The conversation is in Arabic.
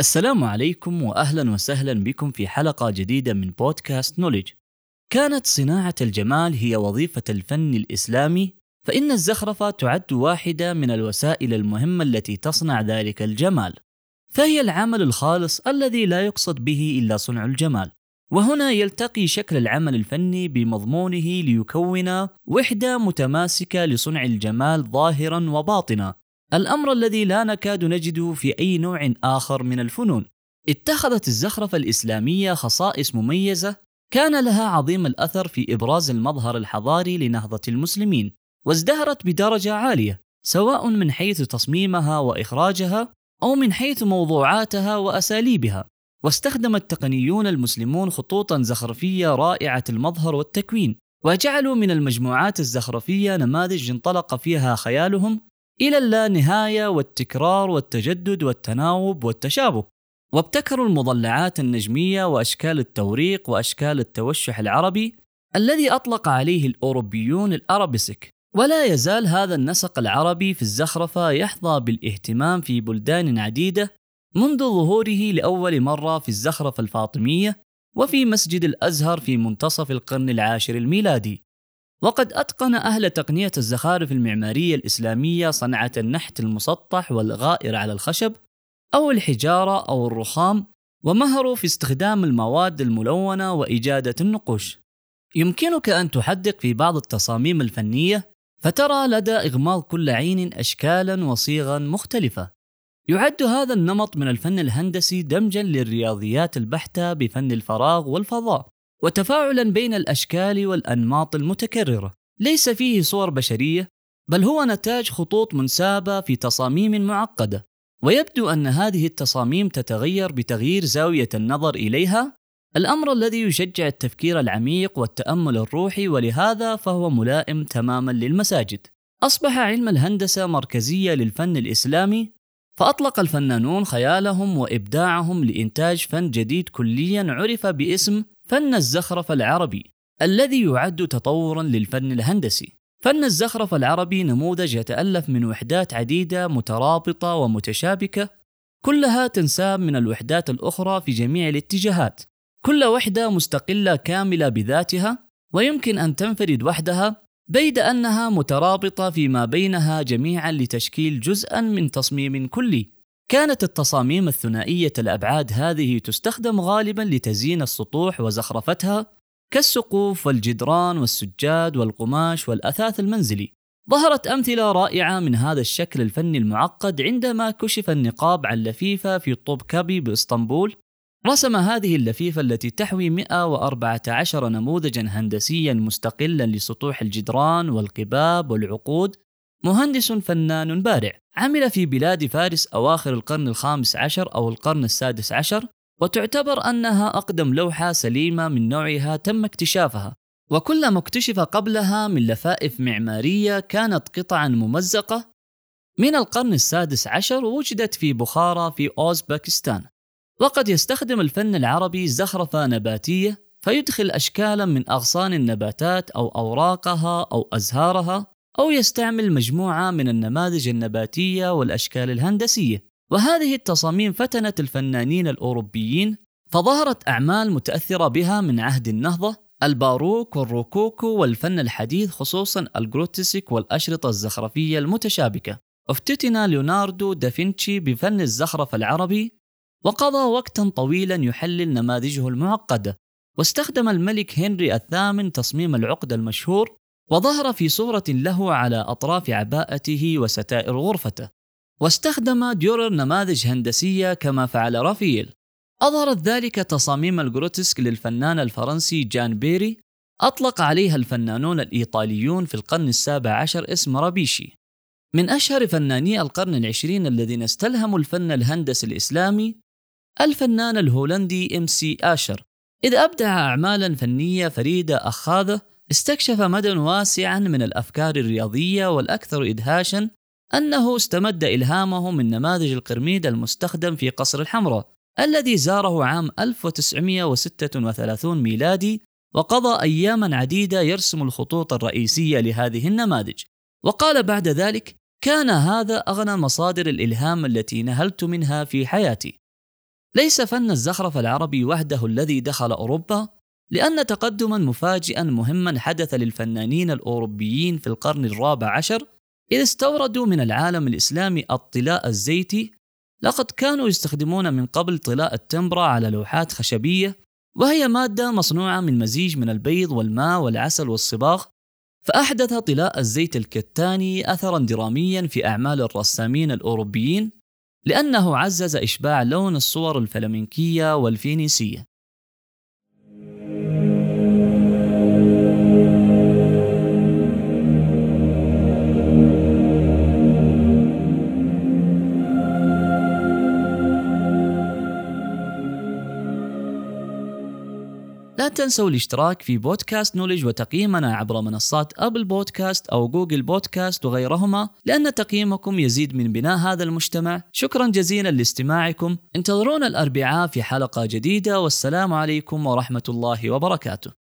السلام عليكم واهلا وسهلا بكم في حلقة جديدة من بودكاست نوليج. كانت صناعة الجمال هي وظيفة الفن الإسلامي فإن الزخرفة تعد واحدة من الوسائل المهمة التي تصنع ذلك الجمال. فهي العمل الخالص الذي لا يقصد به إلا صنع الجمال. وهنا يلتقي شكل العمل الفني بمضمونه ليكون وحدة متماسكة لصنع الجمال ظاهرا وباطنا الأمر الذي لا نكاد نجده في أي نوع آخر من الفنون. اتخذت الزخرفة الإسلامية خصائص مميزة كان لها عظيم الأثر في إبراز المظهر الحضاري لنهضة المسلمين، وازدهرت بدرجة عالية، سواء من حيث تصميمها وإخراجها أو من حيث موضوعاتها وأساليبها. واستخدم التقنيون المسلمون خطوطا زخرفية رائعة المظهر والتكوين، وجعلوا من المجموعات الزخرفية نماذج انطلق فيها خيالهم إلى اللانهاية والتكرار والتجدد والتناوب والتشابه وابتكروا المضلعات النجمية وأشكال التوريق وأشكال التوشح العربي الذي أطلق عليه الأوروبيون الأرابيسك. ولا يزال هذا النسق العربي في الزخرفة يحظى بالاهتمام في بلدان عديدة منذ ظهوره لأول مرة في الزخرفة الفاطمية وفي مسجد الأزهر في منتصف القرن العاشر الميلادي. وقد أتقن أهل تقنية الزخارف المعمارية الإسلامية صنعة النحت المسطح والغائر على الخشب أو الحجارة أو الرخام ومهروا في استخدام المواد الملونة وإجادة النقوش. يمكنك أن تحدق في بعض التصاميم الفنية فترى لدى إغماض كل عين أشكالا وصيغا مختلفة. يعد هذا النمط من الفن الهندسي دمجا للرياضيات البحتة بفن الفراغ والفضاء. وتفاعلا بين الأشكال والأنماط المتكررة. ليس فيه صور بشرية بل هو نتاج خطوط منسابة في تصاميم معقدة. ويبدو أن هذه التصاميم تتغير بتغيير زاوية النظر إليها. الأمر الذي يشجع التفكير العميق والتأمل الروحي ولهذا فهو ملائم تماما للمساجد. أصبح علم الهندسة مركزية للفن الإسلامي فأطلق الفنانون خيالهم وإبداعهم لإنتاج فن جديد كليا عرف باسم فن الزخرف العربي الذي يعد تطورا للفن الهندسي. فن الزخرف العربي نموذج يتألف من وحدات عديدة مترابطة ومتشابكة كلها تنساب من الوحدات الأخرى في جميع الاتجاهات. كل وحدة مستقلة كاملة بذاتها ويمكن أن تنفرد وحدها بيد أنها مترابطة فيما بينها جميعا لتشكيل جزءا من تصميم كلي. كانت التصاميم الثنائية الأبعاد هذه تستخدم غالبا لتزيين السطوح وزخرفتها كالسقوف والجدران والسجاد والقماش والأثاث المنزلي. ظهرت أمثلة رائعة من هذا الشكل الفني المعقد عندما كشف النقاب عن لفيفة في طوب كابي بإسطنبول. رسم هذه اللفيفة التي تحوي 114 نموذجا هندسيا مستقلا لسطوح الجدران والقباب والعقود مهندس فنان بارع عمل في بلاد فارس أواخر القرن الخامس عشر أو القرن السادس عشر وتعتبر أنها أقدم لوحة سليمة من نوعها تم اكتشافها. وكلما اكتشف قبلها من لفائف معمارية كانت قطعا ممزقة. من القرن السادس عشر وجدت في بخارى في أوزبكستان. وقد يستخدم الفن العربي زخرفة نباتية فيدخل أشكالا من أغصان النباتات أو أوراقها أو أزهارها. أو يستعمل مجموعة من النماذج النباتية والأشكال الهندسية. وهذه التصاميم فتنت الفنانين الأوروبيين فظهرت أعمال متأثرة بها من عهد النهضة الباروك والروكوكو والفن الحديث خصوصا الجروتسك والأشرطة الزخرفية المتشابكة. افتتن ليوناردو دافنشي بفن الزخرف العربي وقضى وقتا طويلا يحلل نماذجه المعقدة. واستخدم الملك هنري الثامن تصميم العقد المشهور وظهر في صورة له على أطراف عباءته وستائر غرفته واستخدم ديورر نماذج هندسية كما فعل رافيل. أظهرت ذلك تصاميم الجروتسك للفنان الفرنسي جان بيري أطلق عليها الفنانون الإيطاليون في القرن السابع عشر اسم rabeschi. من أشهر فناني القرن العشرين الذين استلهموا الفن الهندسي الإسلامي الفنان الهولندي إم سي آشر إذ أبدع أعمالا فنية فريدة أخاذة استكشف مدى واسعا من الأفكار الرياضية والأكثر ادهاشا أنه استمد إلهامه من نماذج القرميد المستخدم في قصر الحمراء الذي زاره عام 1936 ميلادي وقضى اياما عديدة يرسم الخطوط الرئيسية لهذه النماذج. وقال بعد ذلك كان هذا أغنى مصادر الإلهام التي نهلت منها في حياتي. ليس فن الزخرف العربي وحده الذي دخل أوروبا لأن تقدما مفاجئا مهما حدث للفنانين الأوروبيين في القرن الرابع عشر إذ استوردوا من العالم الإسلامي الطلاء الزيتي. لقد كانوا يستخدمون من قبل طلاء التمبرا على لوحات خشبية وهي مادة مصنوعة من مزيج من البيض والماء والعسل والصباغ. فأحدث طلاء الزيت الكتاني أثرا دراميا في أعمال الرسامين الأوروبيين لأنه عزز إشباع لون الصور الفلامنكية والفينيسية. تنسوا الاشتراك في بودكاست نولج وتقييمنا عبر منصات أبل بودكاست أو جوجل بودكاست وغيرهما لأن تقييمكم يزيد من بناء هذا المجتمع. شكرا جزيلا لاستماعكم. انتظرونا الأربعاء في حلقة جديدة والسلام عليكم ورحمة الله وبركاته.